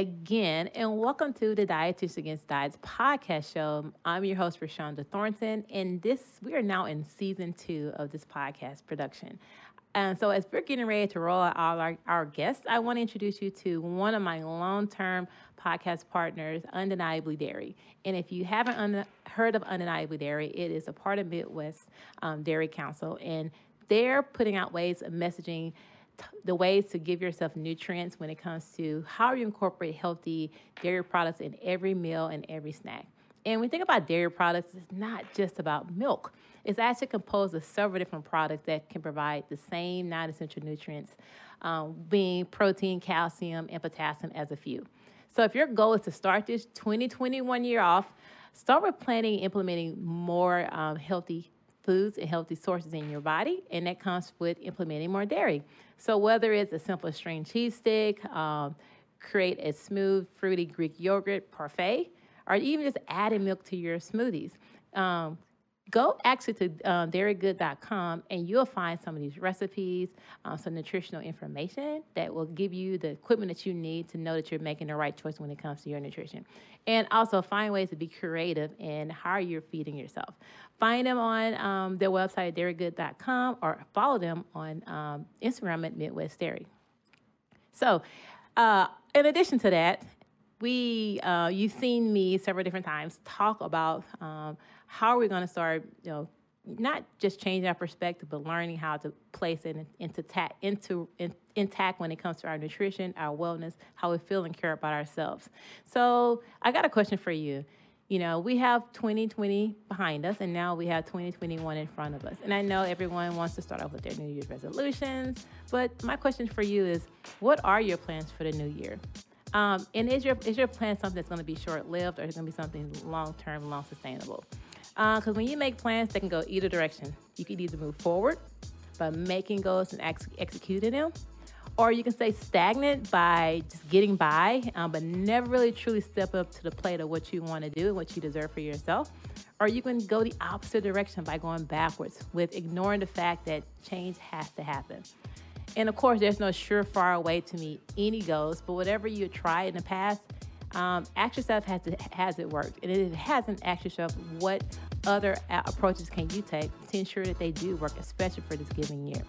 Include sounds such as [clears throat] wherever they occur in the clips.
again, and welcome to the Dietitian Against Diets podcast show. I'm your host, Rashonda Thornton, and this we are now in season two of this podcast production. And so, as we're getting ready to roll out all our, our guests, I want to introduce you to one of my long term podcast partners, Undeniably Dairy. And if you haven't un- heard of Undeniably Dairy, it is a part of Midwest um, Dairy Council, and they're putting out ways of messaging the ways to give yourself nutrients when it comes to how you incorporate healthy dairy products in every meal and every snack. And when we think about dairy products, it's not just about milk. It's actually composed of several different products that can provide the same non essential nutrients, um, being protein, calcium, and potassium as a few. So, if your goal is to start this 2021 year off, start with planning and implementing more um, healthy foods and healthy sources in your body, and that comes with implementing more dairy. So whether it's a simple string cheese stick, um, create a smooth, fruity Greek yogurt parfait, or even just adding milk to your smoothies. Um, go actually to um, dairygood.com and you'll find some of these recipes, um, some nutritional information that will give you the equipment that you need to know that you're making the right choice when it comes to your nutrition. And also find ways to be creative in how you're feeding yourself. Find them on um, their website, dairygood.com, or follow them on um, Instagram at Midwest Dairy. So, uh, in addition to that, we uh, you've seen me several different times talk about um, how are we going to start, you know, not just changing our perspective, but learning how to place it into ta- into in, intact when it comes to our nutrition, our wellness, how we feel and care about ourselves. So I got a question for you. You know, we have 2020 behind us, and now we have 2021 in front of us. And I know everyone wants to start off with their New Year's resolutions, but my question for you is, what are your plans for the new year? Um, and is your is your plan something that's going to be short lived, or is it going to be something long term, long sustainable? Because uh, when you make plans, they can go either direction. You can either move forward by making goals and ex- executing them, or you can stay stagnant by just getting by, um, but never really truly step up to the plate of what you want to do and what you deserve for yourself. Or you can go the opposite direction by going backwards with ignoring the fact that change has to happen. And of course, there's no surefire way to meet any goals, but whatever you tried in the past, um, ask yourself has it, has it worked? And if it hasn't, ask yourself what other approaches can you take to ensure that they do work, especially for this given year.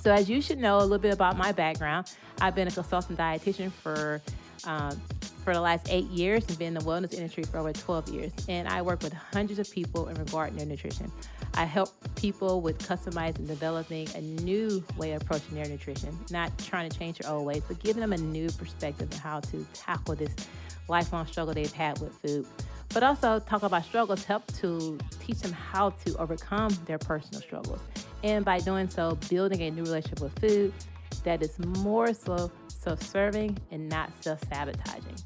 So, as you should know a little bit about my background, I've been a consultant dietitian for um, for the last eight years and been in the wellness industry for over 12 years. And I work with hundreds of people in regard to their nutrition. I help people with customizing and developing a new way of approaching their nutrition, not trying to change their old ways, but giving them a new perspective on how to tackle this lifelong struggle they've had with food. But also talk about struggles help to teach them how to overcome their personal struggles. And by doing so, building a new relationship with food that is more so self-serving and not self-sabotaging.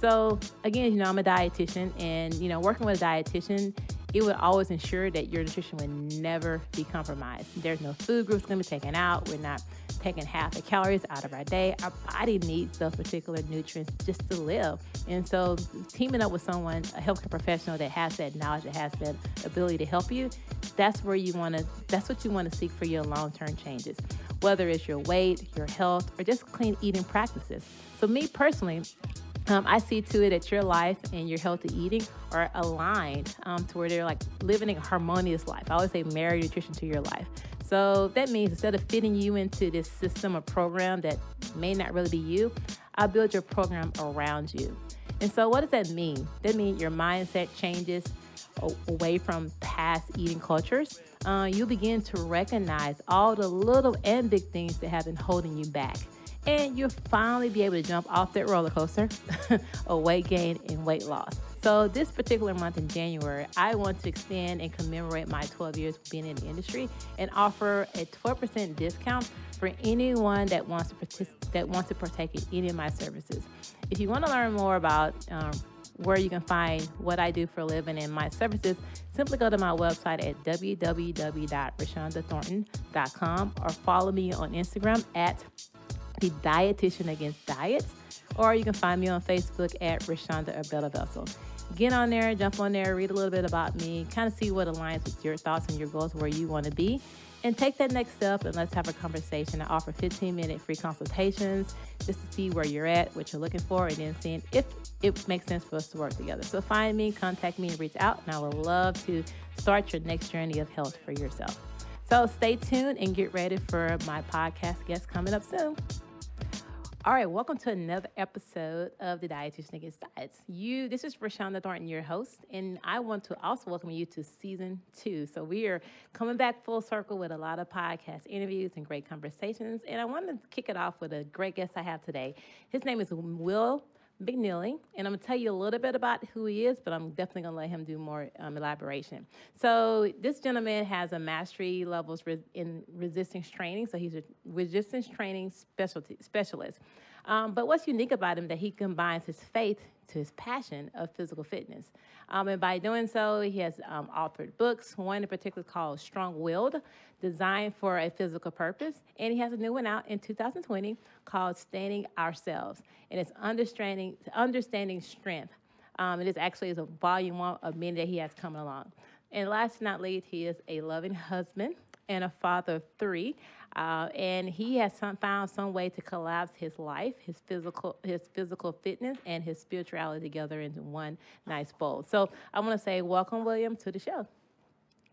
So again, you know, I'm a dietitian and you know, working with a dietitian it would always ensure that your nutrition would never be compromised. There's no food groups going to be taken out. We're not taking half the calories out of our day. Our body needs those particular nutrients just to live. And so, teaming up with someone, a healthcare professional that has that knowledge, that has that ability to help you, that's where you want to. That's what you want to seek for your long-term changes, whether it's your weight, your health, or just clean eating practices. So, me personally, um, I see to it that your life and your healthy eating are aligned um, to where they're like living a harmonious life. I always say marry nutrition to your life. So that means instead of fitting you into this system or program that may not really be you, I'll build your program around you. And so what does that mean? That means your mindset changes away from past eating cultures. Uh, you begin to recognize all the little and big things that have been holding you back and you'll finally be able to jump off that roller coaster [laughs] of weight gain and weight loss. So, this particular month in January, I want to extend and commemorate my 12 years being in the industry and offer a 12% discount for anyone that wants to partic- that wants to partake in any of my services. If you want to learn more about um, where you can find what I do for a living and my services, simply go to my website at www.rashondathornton.com or follow me on Instagram at the Dietitian Against Diets, or you can find me on Facebook at Rashonda Arbella Vessel. Get on there, jump on there, read a little bit about me, kind of see what aligns with your thoughts and your goals, where you want to be. And take that next step and let's have a conversation. I offer 15 minute free consultations just to see where you're at, what you're looking for, and then seeing if it makes sense for us to work together. So find me, contact me, and reach out, and I would love to start your next journey of health for yourself. So stay tuned and get ready for my podcast guest coming up soon. All right, welcome to another episode of the Dietitian Against Diets. You, this is Rashonda Thornton, your host, and I want to also welcome you to season two. So we are coming back full circle with a lot of podcast interviews and great conversations. And I want to kick it off with a great guest I have today. His name is Will McNeely, and I'm gonna tell you a little bit about who he is, but I'm definitely gonna let him do more um, elaboration. So this gentleman has a mastery levels in resistance training, so he's a resistance training specialty specialist. Um, but what's unique about him that he combines his faith to his passion of physical fitness. Um, and by doing so, he has um, authored books, one in particular called Strong Willed, designed for a physical purpose. And he has a new one out in 2020 called Standing Ourselves. And it's understanding, understanding strength. Um, it is actually is a volume one of many that he has coming along. And last but not least, he is a loving husband and a father of three. Uh, and he has some, found some way to collapse his life, his physical, his physical fitness, and his spirituality together into one nice bowl. So I want to say, welcome, William, to the show.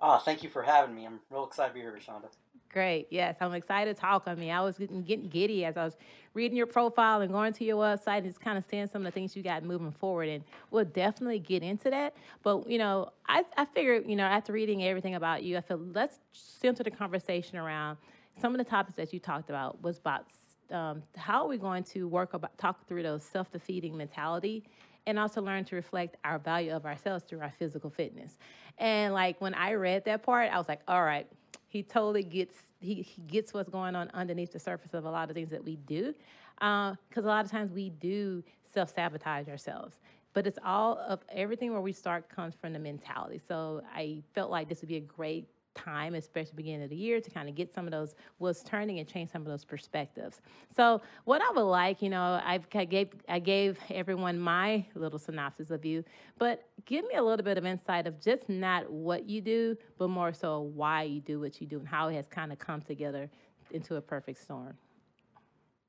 Ah, thank you for having me. I'm real excited to be here, Shonda. Great. Yes, I'm excited to talk. I mean, I was getting, getting giddy as I was reading your profile and going to your website and just kind of seeing some of the things you got moving forward. And we'll definitely get into that. But, you know, I, I figured, you know, after reading everything about you, I feel let's center the conversation around some of the topics that you talked about was about um, how are we going to work about talk through those self-defeating mentality and also learn to reflect our value of ourselves through our physical fitness. And like when I read that part, I was like, all right, he totally gets he, he gets what's going on underneath the surface of a lot of things that we do. Because uh, a lot of times we do self sabotage ourselves. But it's all of everything where we start comes from the mentality. So I felt like this would be a great time, especially beginning of the year, to kind of get some of those wheels turning and change some of those perspectives. So, what I would like, you know, I've, I gave I gave everyone my little synopsis of you, but give me a little bit of insight of just not what you do, but more so why you do what you do and how it has kind of come together into a perfect storm.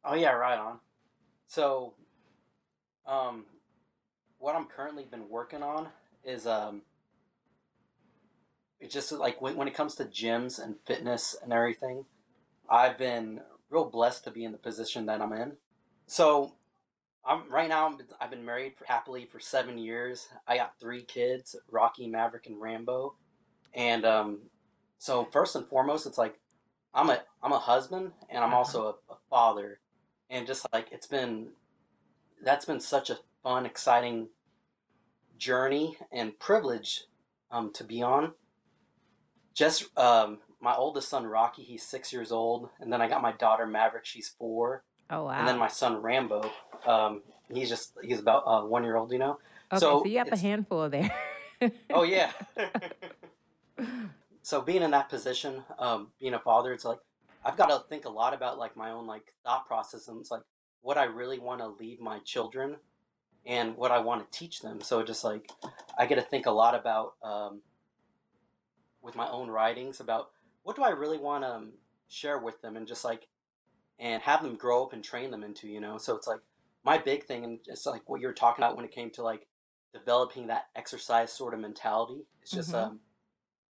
Oh yeah, right on. So, um, what I'm currently been working on is um it's just like when, when it comes to gyms and fitness and everything, I've been real blessed to be in the position that I'm in. So I'm right now. I've been married for, happily for seven years. I got three kids: Rocky, Maverick, and Rambo. And um, so first and foremost, it's like I'm a I'm a husband and I'm also a, a father. And just like it's been, that's been such a fun, exciting journey and privilege um, to be on just um, my oldest son Rocky, he's six years old, and then I got my daughter Maverick, she's four. Oh wow! And then my son Rambo, um, he's just he's about uh, one year old, you know. Okay, so, so you have a handful there. [laughs] oh yeah. [laughs] so being in that position, um, being a father, it's like I've got to think a lot about like my own like thought process and it's like what I really want to leave my children and what I want to teach them. So just like I get to think a lot about um, with my own writings about what do I really want to um, share with them and just like and have them grow up and train them into you know so it's like my big thing and it's like what you're talking about when it came to like developing that exercise sort of mentality it's just mm-hmm. um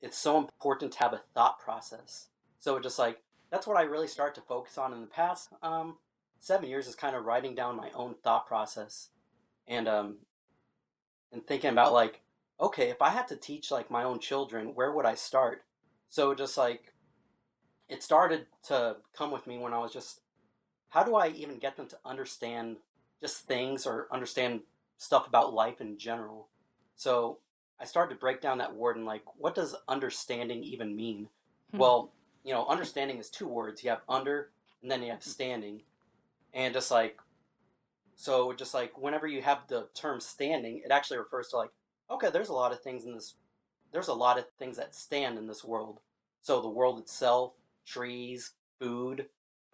it's so important to have a thought process so it's just like that's what i really start to focus on in the past um seven years is kind of writing down my own thought process and um and thinking about like okay, if I had to teach like my own children, where would I start? So just like it started to come with me when I was just how do I even get them to understand just things or understand stuff about life in general? So I started to break down that word and like what does understanding even mean? Hmm. Well, you know, understanding is two words. You have under and then you have standing. And just like so just like whenever you have the term standing, it actually refers to like okay, there's a lot of things in this, there's a lot of things that stand in this world. So the world itself, trees, food,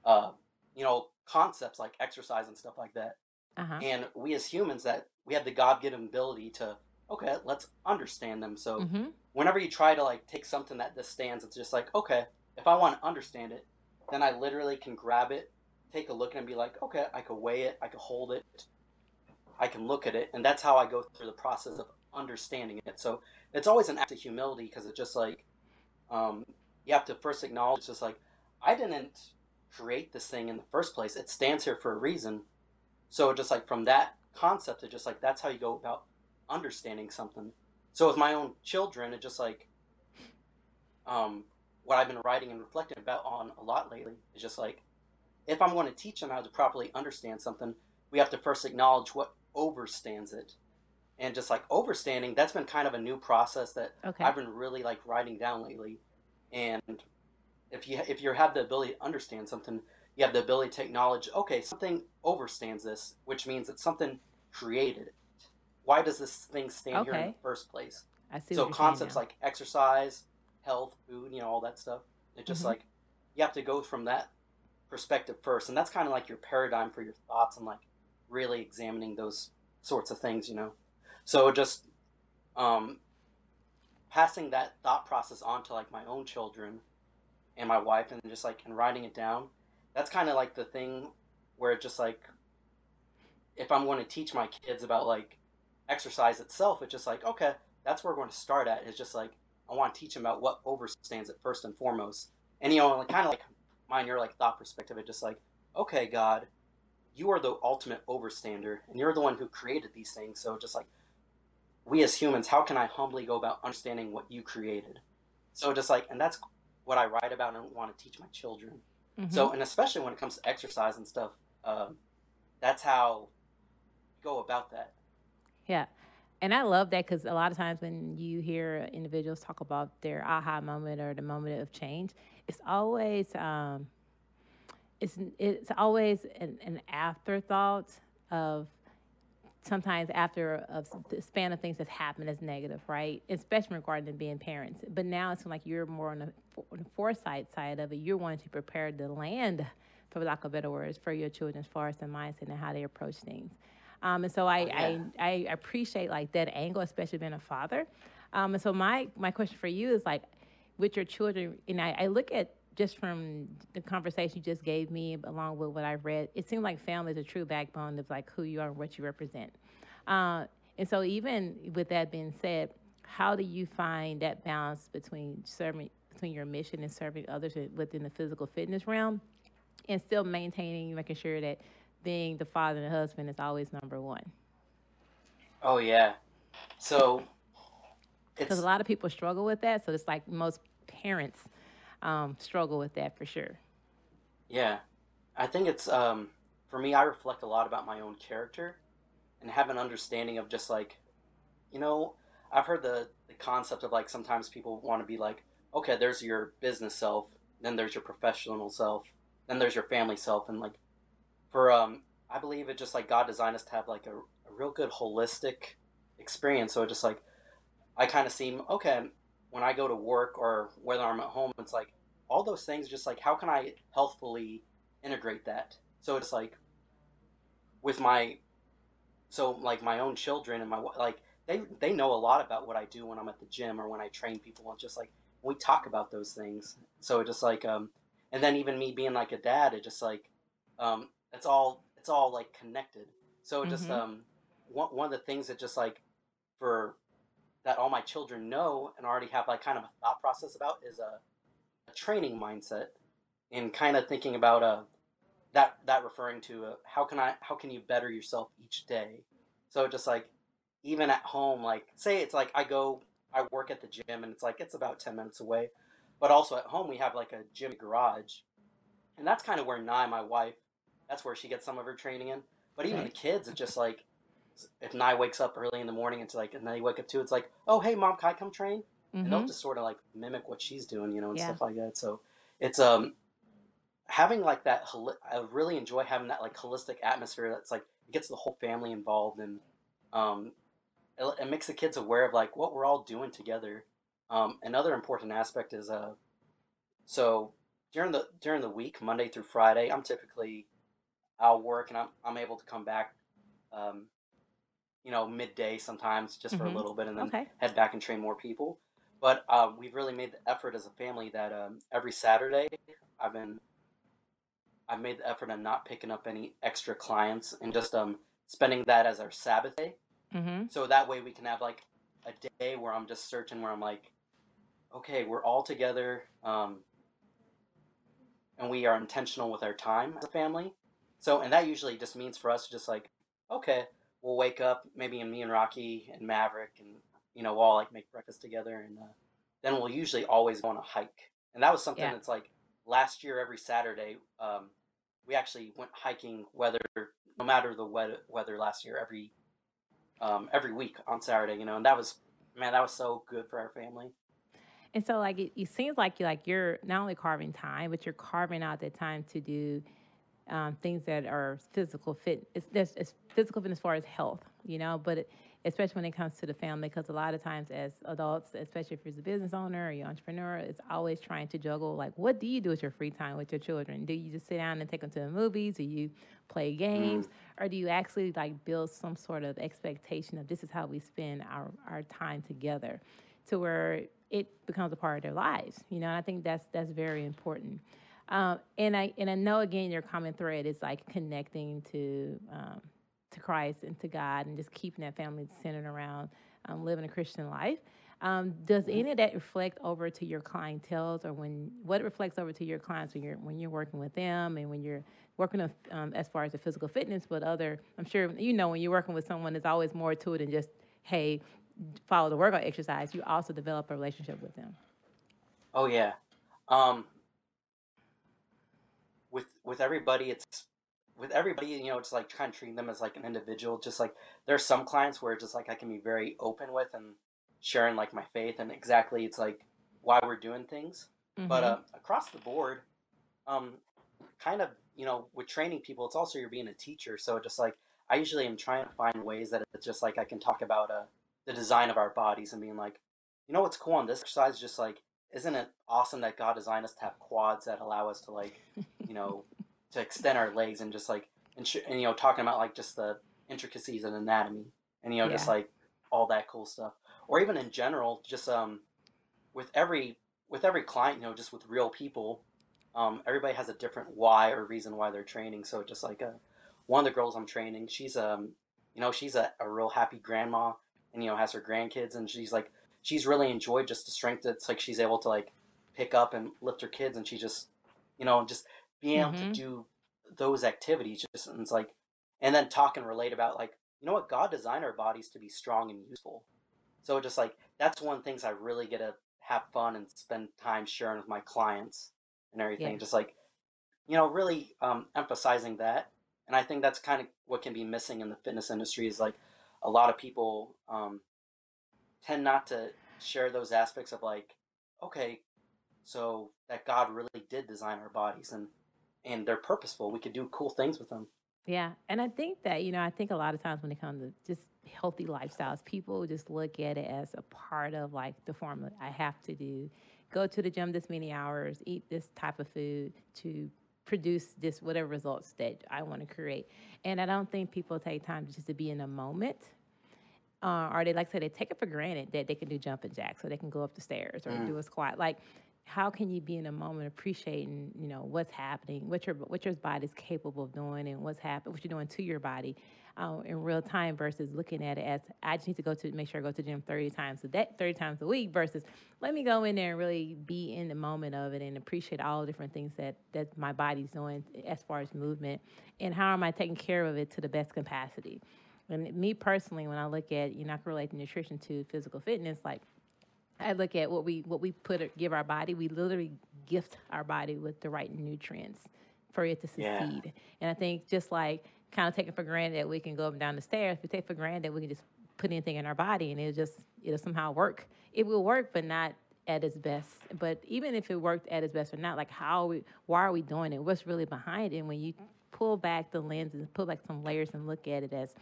uh, you know, concepts like exercise and stuff like that. Uh-huh. And we as humans, that we have the God given ability to, okay, let's understand them. So mm-hmm. whenever you try to like take something that just stands, it's just like, okay, if I want to understand it, then I literally can grab it, take a look, and be like, okay, I could weigh it, I could hold it, I can look at it, and that's how I go through the process of understanding it. So it's always an act of humility because it's just like um, you have to first acknowledge it's just like I didn't create this thing in the first place. It stands here for a reason. So just like from that concept, it just like that's how you go about understanding something. So with my own children, it just like um, what I've been writing and reflecting about on a lot lately is just like if I'm going to teach them how to properly understand something, we have to first acknowledge what overstands it. And just like overstanding, that's been kind of a new process that Okay. I've been really like writing down lately. And if you if you have the ability to understand something, you have the ability to acknowledge, okay, something overstands this, which means that something created it. Why does this thing stand here in the first place? I see. so what you're saying concepts like exercise, health, food, you know, all that stuff. It just Mhm. like you have to go from that perspective first, and that's kind of like your paradigm for your thoughts and like really examining those sorts of things, you know. So just um, passing that thought process on to like my own children and my wife, and just like and writing it down. That's kind of like the thing where it just like if I'm going to teach my kids about like exercise itself, it's just like okay, that's where we're going to start at. Is just like I want to teach them about what overstands it first and foremost, and you know, kind of like mine, your like thought perspective. It just like okay, God, you are the ultimate overstander, and you're the one who created these things. So just like we as humans, how can I humbly go about understanding what you created? So just like, and that's what I write about and want to teach my children. Mhm. So, and especially when it comes to exercise and stuff, um, that's how you go about that. Yeah. And I love that because a lot of times when you hear individuals talk about their aha moment or the moment of change, it's always um, it's it's always an, an afterthought of sometimes after a span of things that's happened as negative, right? Especially regarding being parents. But now it's like you're more on the, on the foresight side of it. You're wanting to prepare the land, for lack of better words, for your children as far as the mindset and how they approach things. Um, and so I, Oh, yeah. I, I appreciate like that angle, especially being a father. Um, and so my, my question for you is like, with your children, and I, I look at just from the conversation you just gave me, along with what I've read, it seems like family is a true backbone of like who you are and what you represent. Uh, and so even with that being said, how do you find that balance between serving between your mission and serving others within the physical fitness realm, and still maintaining, making sure that being the father and the husband is always number one? Oh yeah. So Because a lot of people struggle with that. So it's like most parents um, struggle with that for sure. yeah. I think it's um for me. I reflect a lot about my own character and have an understanding of just like, you know, I've heard the the concept of like sometimes people want to be like, okay, there's your business self, then there's your professional self, then there's your family self, and like for um I believe it just like God designed us to have like a, a real good holistic experience. So it just like I kind of seem okay when I go to work or whether I'm at home. It's like all those things. Just like how can I healthfully integrate that? So it's like with my so like my own children and my like they they know a lot about what I do when I'm at the gym or when I train people. and just like we talk about those things. So it just like um and then even me being like a dad, it just like um it's all it's all like connected. So it just Mhm. um one one of the things that just like for that all my children know and already have like kind of a thought process about is a, a training mindset and kind of thinking about uh that that referring to uh, how can I how can you better yourself each day. So just like even at home, like say it's like I go I work at the gym and it's like it's about ten minutes away, but also at home we have like a gym garage, and that's kind of where Nye, my wife, that's where she gets some of her training in. But even the kids, it's just like if Nye wakes up early in the morning, it's like and they wake up too. It's like, oh hey mom, can I come train? and they'll Mhm. just sort of like mimic what she's doing, you know, and Yeah. stuff like that. So it's um having like that. I really enjoy having that like holistic atmosphere. That's like it gets the whole family involved, and um, it, it makes the kids aware of like what we're all doing together. Um, another important aspect is uh, so during the during the week, Monday through Friday, I'm typically I'll work and I'm I'm able to come back. Um, you know, midday sometimes just for Mhm. a little bit, and then Okay. head back and train more people. but um, we've really made the effort as a family that um, every Saturday I've been I've made the effort of not picking up any extra clients and just um spending that as our Sabbath day. Mm-hmm. So that way we can have like a day where I'm just searching where I'm like, okay, we're all together, um, and we are intentional with our time as a family. So and that usually just means for us just like, okay, we'll wake up maybe and me and Rocky and Maverick and you know we'll all like make breakfast together and uh, then we'll usually always go on a hike. And that was something Yeah. that's like last year every Saturday. Um, we actually went hiking whether no matter the weather, weather last year every um, every week on Saturday, you know, and that was man, that was so good for our family. And so, like, it, it seems like you like you're not only carving time, but you're carving out the time to do um, things that are physical fit. It's, there's, it's physical fit as far as health, you know. But it, especially when it comes to the family, because a lot of times as adults, especially if you're a business owner or you're an entrepreneur, it's always trying to juggle. Like, what do you do with your free time with your children? Do you just sit down and take them to the movies? Do you play games? Or do you actually like build some sort of expectation of this is how we spend our, our time together? to where it becomes a part of their lives. You know, and I think that's that's very important. Um, and I and I know again your common thread is like connecting to um, to Christ and to God and just keeping that family centered around um, living a Christian life. Um, does any of that reflect over to your clientels, or when what reflects over to your clients when you're when you're working with them and when you're working on, um, as far as the physical fitness, but other I'm sure you know when you're working with someone, there's always more to it than just hey follow the workout exercise. You also develop a relationship with them. Oh yeah. Um with with everybody it's with everybody, you know, it's like trying to treat them as like an individual. Just like there's some clients where it's just like I can be very open with and sharing like my faith and exactly it's like why we're doing things. But Mhm. uh, across the board, um, kind of, you know, with training people, it's also you're being a teacher. So just like I usually am trying to find ways that it's just like I can talk about uh, the design of our bodies and being like, you know what's cool on this exercise? Just like, isn't it awesome that God designed us to have quads that allow us to like, you know, to extend our legs and just like, and, sh- and you know, talking about like just the intricacies of anatomy and you know, just like all that cool stuff, or even in general, just um, with every with every client, you know, just with real people, um, everybody has a different why or reason why they're training. So just like uh, one of the girls I'm training, she's um, you know, she's a, a real happy grandma and you know has her grandkids, and she's like she's really enjoyed just the strength that's like she's able to like pick up and lift her kids, and she just you know just being able to Mhm. do those activities just and it's like and then talk and relate about like you know what God designed our bodies to be strong and useful. So just like that's one of the things I really get to have fun and spend time sharing with my clients and everything. Yeah. Just like you know, really um, emphasizing that. And I think that's kind of what can be missing in the fitness industry is like a lot of people um, tend not to share those aspects of like, okay, so that God really did design our bodies and and they're purposeful. We could do cool things with them. Yeah, and I think that you know, I think a lot of times when it comes to just healthy lifestyles, people just look at it as a part of like the formula. I have to do, go to the gym this many hours, eat this type of food to produce this whatever results that I want to create. And I don't think people take time just to be in a moment. Uh, or they like I said, they take it for granted that they can do jumping jacks or they can go up the stairs or Mm. do a squat. Like, how can you be in a moment appreciating, you know, what's happening, what your what your body's capable of doing, and what's happening, what you're doing to your body uh, in real time versus looking at it as I just need to go to make sure I go to the gym 30 times a day, 30 times a week versus let me go in there and really be in the moment of it and appreciate all the different things that that my body's doing as far as movement and how am I taking care of it to the best capacity. And me personally, when I look at, you know, I can relate nutrition to physical fitness, like I look at what we what we put give our body. We literally gift our body with the right nutrients for it to Yeah. succeed. And I think just like kind of taking for granted that we can go up and down the stairs, we take for granted that we can just put anything in our body and it'll just it'll somehow work. It will work, but not at its best. But even if it worked at its best or not, like how are we why are we doing it? What's really behind it? And when you pull back the lens and pull back some layers and look at it as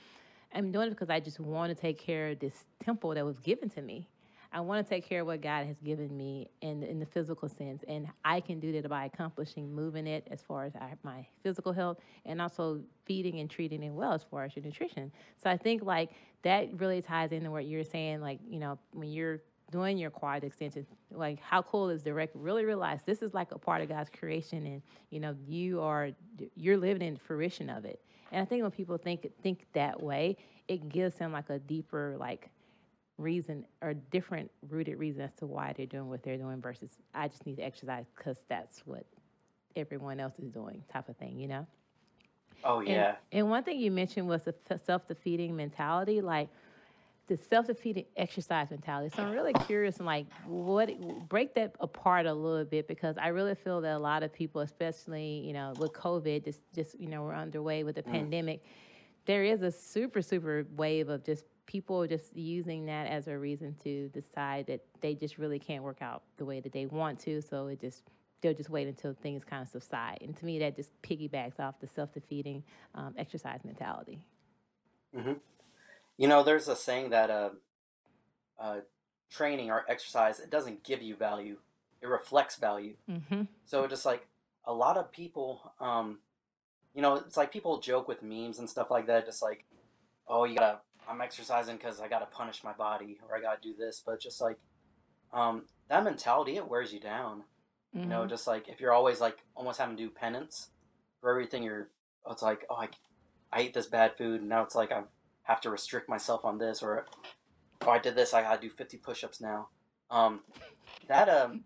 I'm doing it because I just want to take care of this temple that was given to me. I want to take care of what God has given me in in the physical sense, and I can do that by accomplishing moving it as far as I, my physical health, and also feeding and treating it well as far as your nutrition. So I think like that really ties into what you're saying. Like you know, when you're doing your quad extension, like how cool is direct? Really realize this is like a part of God's creation, and you know you are you're living in fruition of it. And I think when people think think that way, it gives them like a deeper like reason or different rooted reason as to why they're doing what they're doing versus I just need to exercise because that's what everyone else is doing type of thing, you know? Oh yeah. And, and one thing you mentioned was the self defeating mentality, like the self defeating exercise mentality. So I'm really curious and like what break that apart a little bit because I really feel that a lot of people, especially you know with COVID, just just you know we're underway with the mm. pandemic. There is a super super wave of just people are just using that as a reason to decide that they just really can't work out the way that they want to. So it just they'll just wait until things kind of subside. And to me, that just piggybacks off the self defeating um, exercise mentality. Mm-hmm. You know, there's a saying that uh, uh, training or exercise it doesn't give you value; it reflects value. Mm-hmm. So just like a lot of people, um, you know, it's like people joke with memes and stuff like that. Just like, oh, you gotta, I'm exercising because I gotta punish my body or I gotta do this. But just like um, that mentality, it wears you down. Mm-hmm. You know, mm-hmm. just like if you're always like almost having to do penance for everything, you're it's like oh I, I ate this bad food and now it's like I have to restrict myself on this or oh I did this I gotta do 50 push-ups now. Um, that um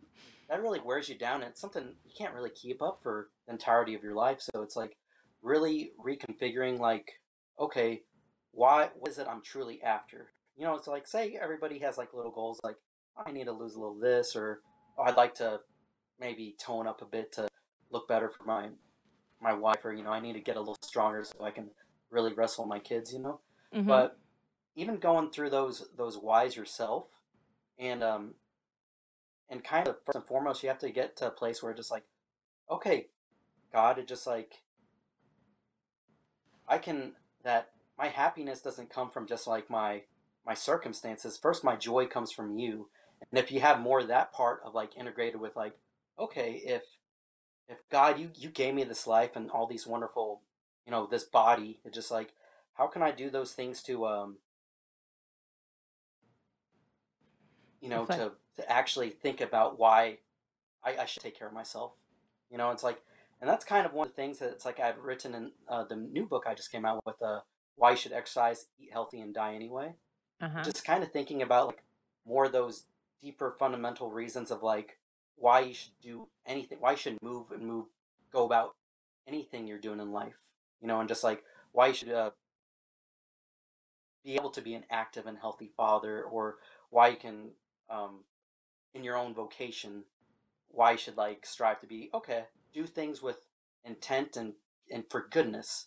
that really wears you down. And it's something you can't really keep up for the entirety of your life. So it's like really reconfiguring like okay why what is it I'm truly after? You know, it's like say everybody has like little goals like I need to lose a little this or oh, I'd like to maybe tone up a bit to look better for my my wife or you know I need to get a little stronger so I can really wrestle my kids you know mm-hmm. but even going through those those whys yourself and um and kind of first and foremost you have to get to a place where just like okay God it just like I can that my happiness doesn't come from just like my my circumstances. First my joy comes from you. And if you have more of that part of like integrated with like okay, if if God, you you gave me this life and all these wonderful, you know, this body, it's just like, how can I do those things to, um, you know, to to actually think about why I, I should take care of myself, you know, it's like, and that's kind of one of the things that it's like I've written in uh, the new book I just came out with, uh, why you should exercise, eat healthy, and die anyway. Uh-huh. Just kind of thinking about like more of those deeper fundamental reasons of like why you should do anything, why you should move and move, go about anything you're doing in life, you know, and just like why you should uh, be able to be an active and healthy father, or why you can, um, in your own vocation, why you should like strive to be okay, do things with intent and and for goodness,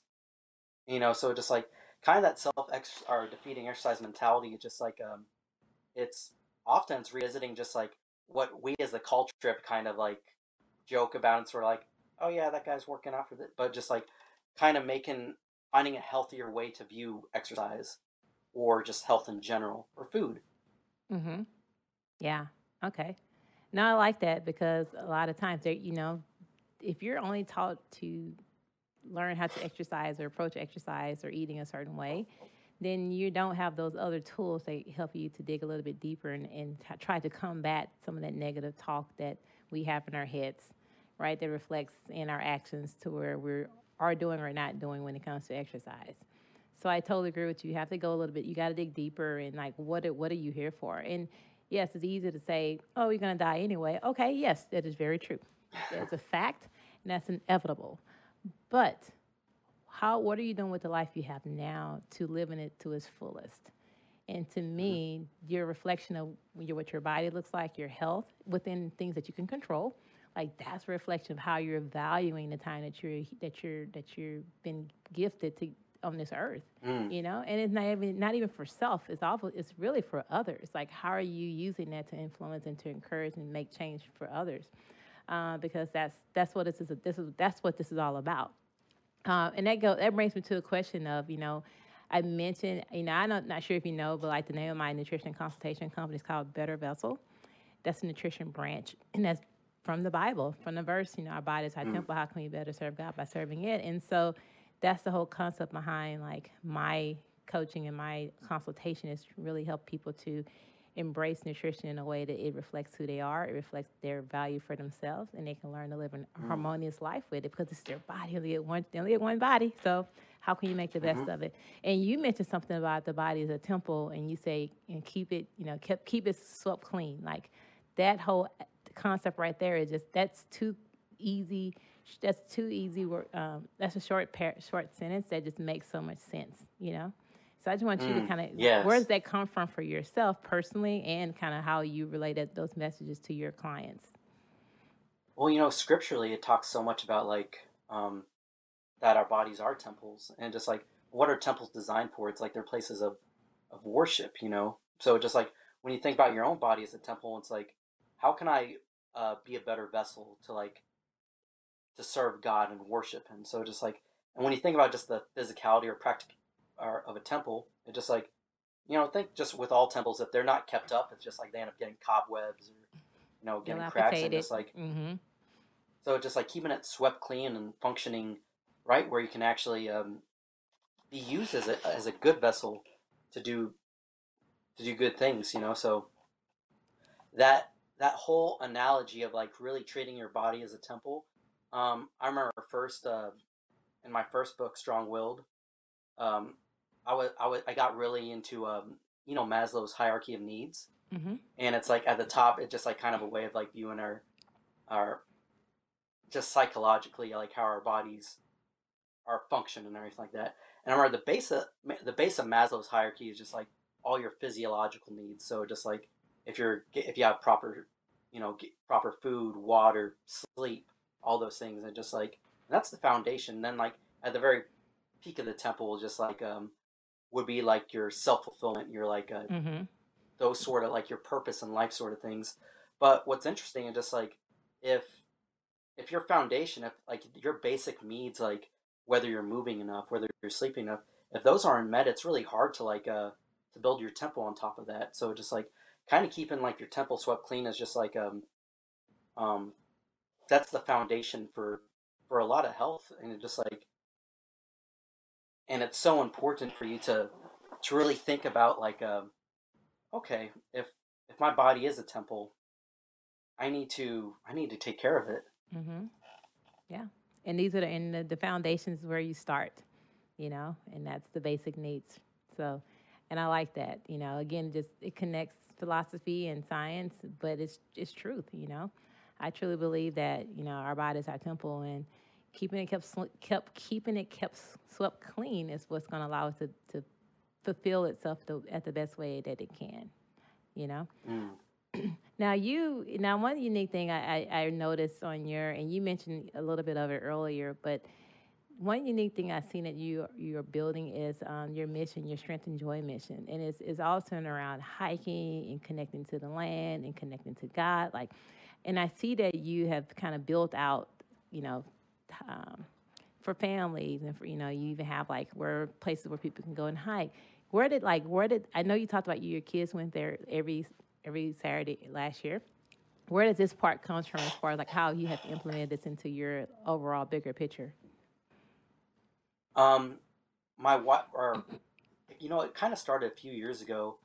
you know. So just like kind of that self ex or defeating exercise mentality, just like um, it's often it's revisiting just like what we as the culture have kind of like joke about and sort of like, oh yeah, that guy's working out for this, but just like kind of making finding a healthier way to view exercise or just health in general or food. Mhm. Yeah. Okay. No, I like that because a lot of times you know, if you're only taught to learn how to exercise or approach exercise or eating a certain way, then you don't have those other tools that help you to dig a little bit deeper and, and try to combat some of that negative talk that we have in our heads, right? That reflects in our actions to where we are doing or not doing when it comes to exercise. So I totally agree with you. You have to go a little bit. You got to dig deeper and like, what are, what are you here for? And yes, it's easy to say, oh, you're going to die anyway. Okay, yes, that is very true. That's a fact, and that's inevitable. But how what are you doing with the life you have now to living it to its fullest and to mm-hmm. me your reflection of your, what your body looks like your health within things that you can control like that's a reflection of how you're valuing the time that you're that you're that you've been gifted to on this earth mm. you know and it's not even not even for self it's awful it's really for others like how are you using that to influence and to encourage and make change for others uh, because that's that's what this is this is that's what this is all about uh, and that go that brings me to a question of you know, I mentioned you know I'm not, not sure if you know, but like the name of my nutrition consultation company is called Better Vessel. That's a nutrition branch, [clears throat] and that's from the Bible, from the verse. You know, our body is our mm. temple. How can we better serve God by serving it? And so that's the whole concept behind like my coaching and my consultation is really help people to embrace nutrition in a way that it reflects who they are, it reflects their value for themselves, and they can learn to live a Mm. harmonious life with it because it's their body. They only get one, they only get one body. So how can you make the best hmm of it? And you mentioned something about the body as a temple, and you say and keep it, you know, keep keep it swept clean. Like that whole concept right there is just that's too easy. That's too easy. Um, that's a short par- short sentence that just makes so much sense. You know. So I just want you to Mm. kind of where does that come from for yourself personally, and kind of how you related those messages to your clients. Well, you know, scripturally, it talks so much about like um, that our bodies are temples, and just like what are temples designed for? It's like they're places of of worship, you know. So just like when you think about your own body as a temple, it's like how can I uh, be a better vessel to like to serve God and worship Him? So just like, and when you think about just the physicality or practic or of a temple, and just like you know, think just with all temples, if they're not kept up, it's just like they end up getting cobwebs or you know getting cracks and just like Mm-hmm. so just like keeping it swept clean and functioning right, where you can actually um, be used as a as a good vessel to do to do good things, you know. So that that whole analogy of like really treating your body as a temple. Um, I remember first uh, in my first book, Strong Willed. Um, I was I was I got really into um, you know Maslow's hierarchy of needs, Mm-hmm. and it's like at the top, it's just like kind of a way of like viewing our our just psychologically like how our bodies are function and everything like that. And I remember the base of the base of Maslow's hierarchy is just like all your physiological needs. So just like if you're if you have proper you know get proper food, water, sleep, all those things, and just like and that's the foundation. Then like at the very peak of the temple, just like um would be like your self fulfillment, your like uh, Mm-hmm. those sort of like your purpose in life sort of things. But what's interesting is just like if if your foundation, if like your basic needs, like whether you're moving enough, whether you're sleeping enough, if those aren't met, it's really hard to like uh to build your temple on top of that. So just like kind of keeping like your temple swept clean is just like um um that's the foundation for for a lot of health and it just like and it's so important for you to to really think about like um okay if if my body is a temple i need to i need to take care of it Mm-hmm. Yeah. And these are the and the, the foundations where you start, you know, and that's the basic needs. So, and I like that, you know, again, just it connects philosophy and science, but it's it's truth, you know. I truly believe that, you know, our body is our temple and keeping it kept kept keeping it kept swept clean is what's going to allow it to, to fulfill itself the, at the best way that it can, you know. mm. [clears throat] Now you now one unique thing I, I, I noticed on your and you mentioned a little bit of it earlier, but one unique thing I've seen that you you're building is um, your mission, your strength and joy mission, and it's it's all centered around hiking and connecting to the land and connecting to God. Like, and I see that you have kind of built out, you know, um, for families and for you know you even have like where places where people can go and hike. Where did like where did I know you talked about you your kids went there every every Saturday last year. Where does this part comes from as far as like how you have implemented this into your overall bigger picture? um my wife or you know it kind of started a few years ago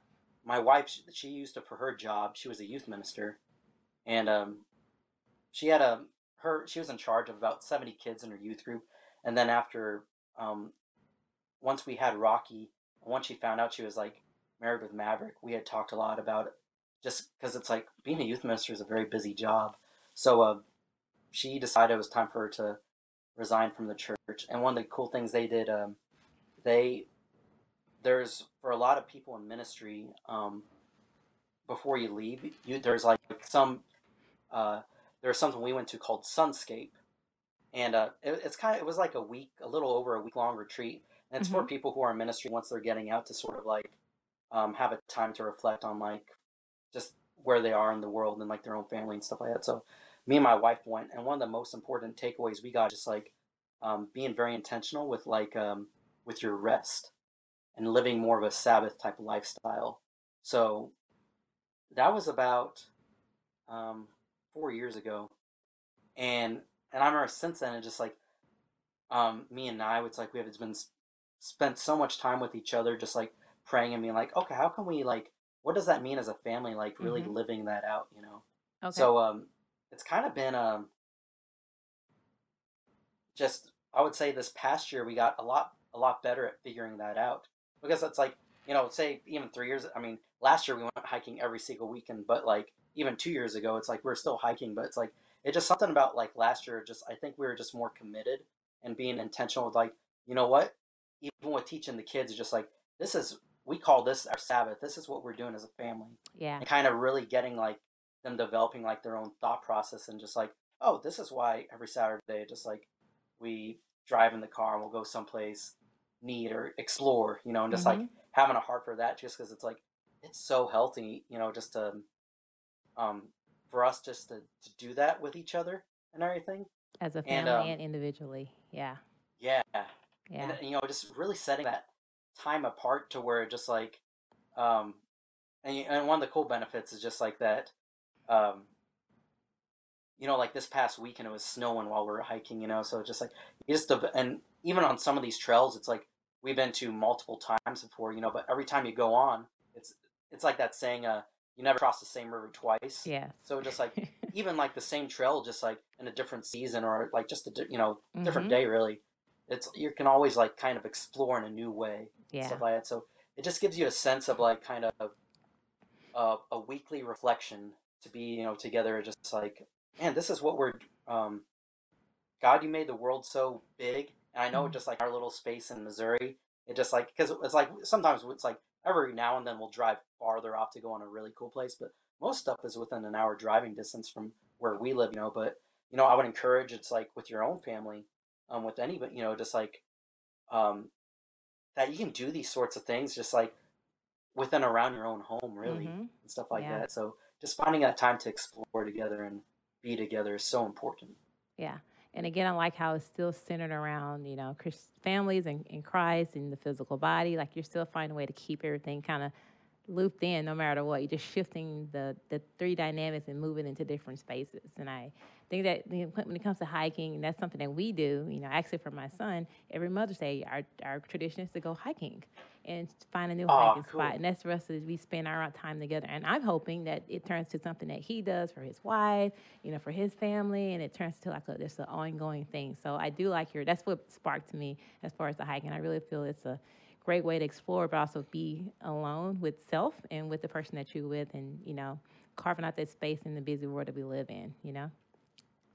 my wife she, she used to for her job she was a youth minister and um she had a her she was in charge of about 70 kids in her youth group and then after um once we had rocky once she found out she was like married with maverick we had talked a lot about it just because it's like being a youth minister is a very busy job. So uh, she decided it was time for her to resign from the church and one of the cool things they did um, they there's for a lot of people in ministry um, before you leave you there's like some uh, there's something we went to called SonScape. And uh, it, it's kind of it was like a week a little over a week long retreat. And it's for Mhm. people who are in ministry once they're getting out to sort of like um, have a time to reflect on like just where they are in the world and like their own family and stuff like that. So me and my wife went and one of the most important takeaways we got just like um, being very intentional with like um, with your rest and living more of a sabbath type lifestyle. So that was about um, four years ago and and i remember since then it just like um, me and i it's like we have it's been spent so much time with each other just like praying and being like okay how can we like what does that mean as a family? Like really Mm-hmm. living that out, you know. Okay. So um, it's kind of been um, just I would say this past year we got a lot a lot better at figuring that out because it's like you know say even three years I mean last year we went hiking every single weekend but like even two years ago it's like we're still hiking but it's like it's just something about like last year just I think we were just more committed and being intentional with like you know what even with teaching the kids just like this is we call this our Sabbath this is what we're doing as a family yeah. and kind of really getting like them developing like their own thought process and just like oh this is why every saturday just like we drive in the car and we'll go someplace neat or explore you know and just like Mhm. having a heart for that just because it's like it's so healthy you know just to um for us just to, to do that with each other and everything As a and, family um, and individually. Yeah. yeah Yeah. and you know just really setting that time apart to where just like um and, and one of the cool benefits is just like that um you know like this past weekend it was snowing while we were hiking you know so just like you just dev- and even on some of these trails it's like we've been to multiple times before you know but every time you go on it's it's like that saying uh you never cross the same river twice Yeah. so just like [laughs] even like the same trail just like in a different season or like just a di- you know different Mhm. day really it's you can always like kind of explore in a new way Yeah. stuff like that so it just gives you a sense of like kind of uh, a weekly reflection to be you know together just like man this is what we're um god you made the world so big and i know Mhm. just like our little space in missouri it just like because it's like sometimes it's like every now and then we'll drive farther off to go on a really cool place but most stuff is within an hour driving distance from where we live you know but you know i would encourage it's like with your own family um with anybody you know just like um that you can do these sorts of things just like within around your own home really Mhm. and stuff like Yeah. that so just finding that time to explore together and be together is so important Yeah. And again, I like how it's still centered around, you know, Chris, families and, and Christ and the physical body. Like you're still finding a way to keep everything kind of looped in no matter what. You're just shifting the, the three dynamics and moving into different spaces. And I think that when it comes to hiking, that's something that we do, you know, actually for my son, every Mother's Day, our, our tradition is to go hiking and find a new Aw, hiking cool. spot. And that's for us as we spend our time together. And I'm hoping that it turns to something that he does for his wife, you know, for his family, and it turns to like a, just an ongoing thing. So I do like your, that's what sparked me as far as the hiking. I really feel it's a great way to explore, but also be alone with self and with the person that you're with and, you know, carving out that space in the busy world that we live in, you know?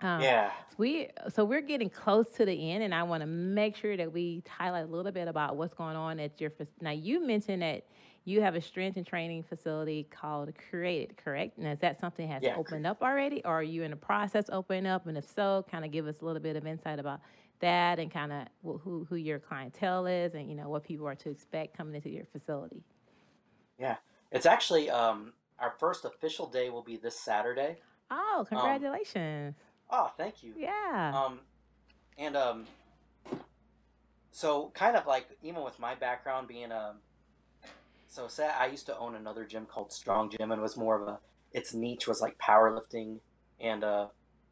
Um, yeah we so we're getting close to the end, and I want to make sure that we highlight a little bit about what's going on at your. Now, you mentioned that you have a strength and training facility called Created, correct? And is that something that has Yeah, opened up already, or are you in the process of opening up? And if so, kind of give us a little bit of insight about that, and kind of who who your clientele is, and you know what people are to expect coming into your facility. yeah it's actually um our first official day will be this saturday Oh, um congratulations! Oh thank you Yeah. Um, and um, so kind of like even with my background being um, so say I used to own another gym called Strong Gym, and it was more of a its niche was like powerlifting and uh,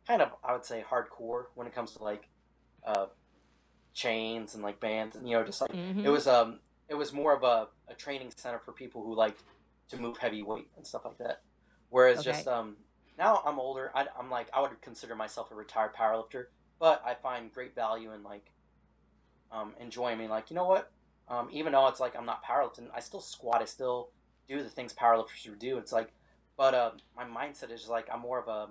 kind of I would say hardcore when it comes to like uh, chains and like bands and you know just like hmm it was um it was more of a, a training center for people who like to move heavy weight and stuff like that. Whereas Okay. just um now I'm older, I, I'm like I would consider myself a retired powerlifter, but I find great value in like um enjoying. I mean, like you know what? Um, even though it's like I'm not powerlifting, I still squat. I still do the things powerlifters do. It's like, but uh, my mindset is like I'm more of a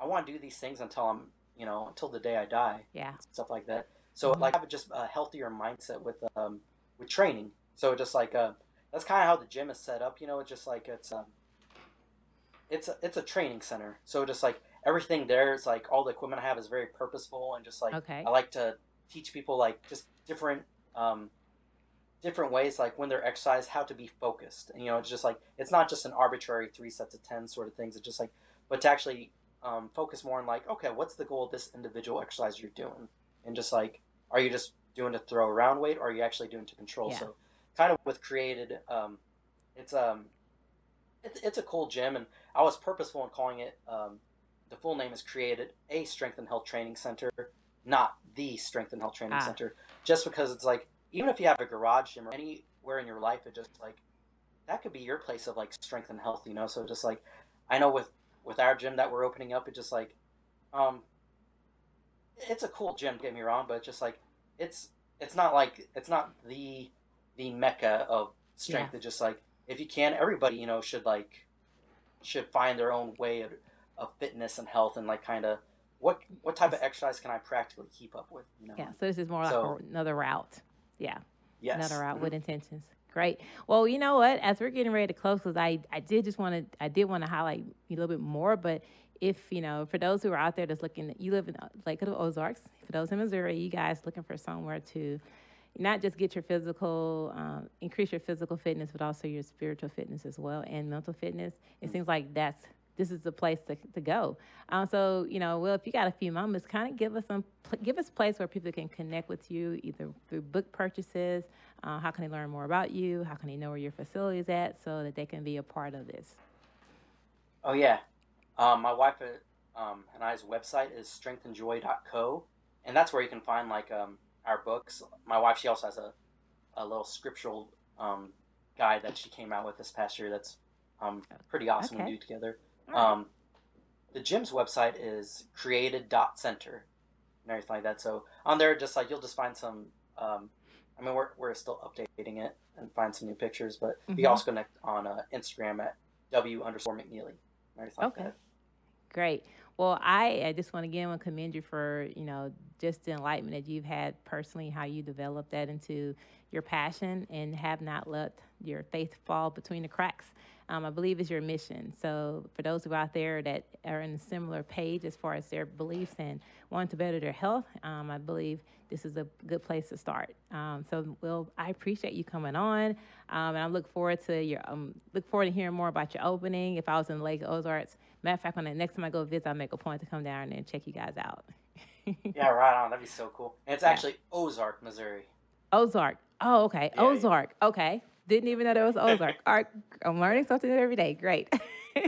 I want to do these things until I'm you know until the day I die Yeah. stuff like that. So Mhm. like I have just a healthier mindset with um with training. So just like uh that's kind of how the gym is set up. You know, it's just like it's um it's a, it's a training center. So just like everything there, it's like all the equipment I have is very purposeful and just like Okay. I like to teach people like just different um different ways like when they're exercise how to be focused and you know it's just like it's not just an arbitrary three sets of 10 sort of things it's just like but to actually um, focus more on like okay what's the goal of this individual exercise you're doing and just like are you just doing to throw around weight or are you actually doing to control Yeah. so kind of with created um, it's um it's, it's a cool gym and i was purposeful in calling it um, the full name is created a strength and health training center not the strength and health training Ah. center just because it's like even if you have a garage gym or anywhere in your life it just like that could be your place of like strength and health, you know. So just like I know with with our gym that we're opening up, it just like um it's a cool gym, get me wrong, but just like it's it's not like it's not the the mecca of strength. Yeah. It's just like if you can, everybody you know should like should find their own way of, of fitness and health and like kind of what what type of exercise can I practically keep up with? You know. Yeah. So this is more like So a- another route. Yeah. yes. Another route Mhm. with intentions. Great. Well, you know what? As we're getting ready to close, because I, I did just want to I did want to highlight a little bit more, but if you know, for those who are out there that's looking, you live in uh, Lake of the Ozarks. For those in Missouri, you guys looking for somewhere to not just get your physical, um, increase your physical fitness, but also your spiritual fitness as well and mental fitness. It seems like that's this is the place to, to go. Um, so you know, well, if you got a few moments, kind of give us some, pl- give us a place where people can connect with you, either through book purchases. Uh, how can they learn more about you? How can they know where your facility is at, so that they can be a part of this? Oh yeah, um, my wife uh, um, and I's website is strengthandjoy.co, and that's where you can find like um, our books. My wife she also has a, a little scriptural um, guide that she came out with this past year. That's um, pretty awesome Okay. we do together. Um, the gym's website is created.center and everything like that. So on there, just like you'll just find some. Um, I mean, we're, we're still updating it and find some new pictures, but you Mhm. can also connect on uh, Instagram at w underscore McNeely. like Okay. that. Great. Well, I, I just want to again want to commend you for you know just the enlightenment that you've had personally, how you developed that into your passion and have not let your faith fall between the cracks. Um, I believe is your mission. So for those who are out there that are in a similar page as far as their beliefs and want to better their health, um, I believe this is a good place to start. Um, so, Will, I appreciate you coming on, um, and I look forward to your um, look forward to hearing more about your opening. If I was in Lake Ozarks, matter of fact, when the next time I go visit, I'll make a point to come down and check you guys out. [laughs] Yeah, right on. That'd be so cool. And it's Yeah. actually Ozark, Missouri. Ozark. Oh, okay. Yeah, yeah. Ozark. Okay. Didn't even know there was Ozark. [laughs] All right. I'm learning something every day. Great.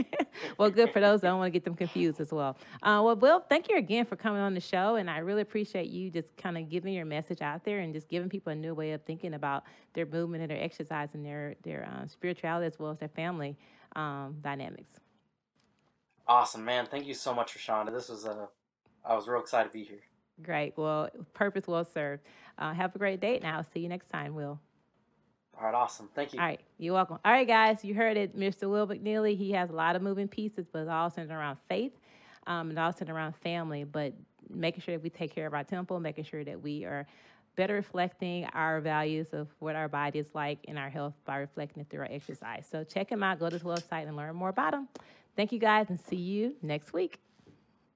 [laughs] well, good for those that don't want to get them confused as well. Uh, well, Will, thank you again for coming on the show. And I really appreciate you just kind of giving your message out there and just giving people a new way of thinking about their movement and their exercise and their, their uh, spirituality as well as their family um, dynamics. Awesome, man. Thank you so much, Rashonda. This was a. I was real excited to be here. Great. Well, purpose well served. Uh, have a great day, and I'll see you next time, Will. All right, awesome. Thank you. All right, you're welcome. All right, guys, you heard it, Mr. Will McNeely. He has a lot of moving pieces, but it's all centered around faith um, and all centered around family. But making sure that we take care of our temple, making sure that we are better reflecting our values of what our body is like and our health by reflecting it through our exercise. So check him out. Go to his website and learn more about him. Thank you, guys, and see you next week.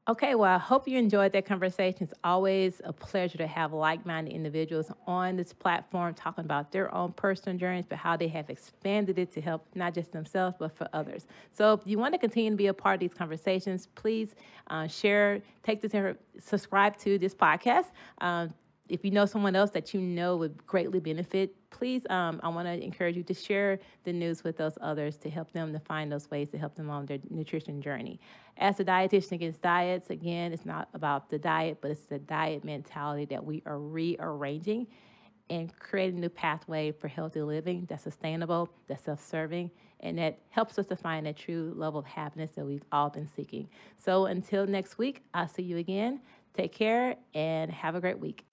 Okay, well, I hope you enjoyed that conversation. It's always a pleasure to have like minded individuals on this platform talking about their own personal journeys, but how they have expanded it to help not just themselves, but for others. So, if you want to continue to be a part of these conversations, please uh, share, take this, subscribe to this podcast. Um, if you know someone else that you know would greatly benefit, please, um, I want to encourage you to share the news with those others to help them to find those ways to help them on their nutrition journey. As a dietitian against diets, again, it's not about the diet, but it's the diet mentality that we are rearranging and creating a new pathway for healthy living that's sustainable, that's self-serving, and that helps us to find that true level of happiness that we've all been seeking. So until next week, I'll see you again. Take care and have a great week.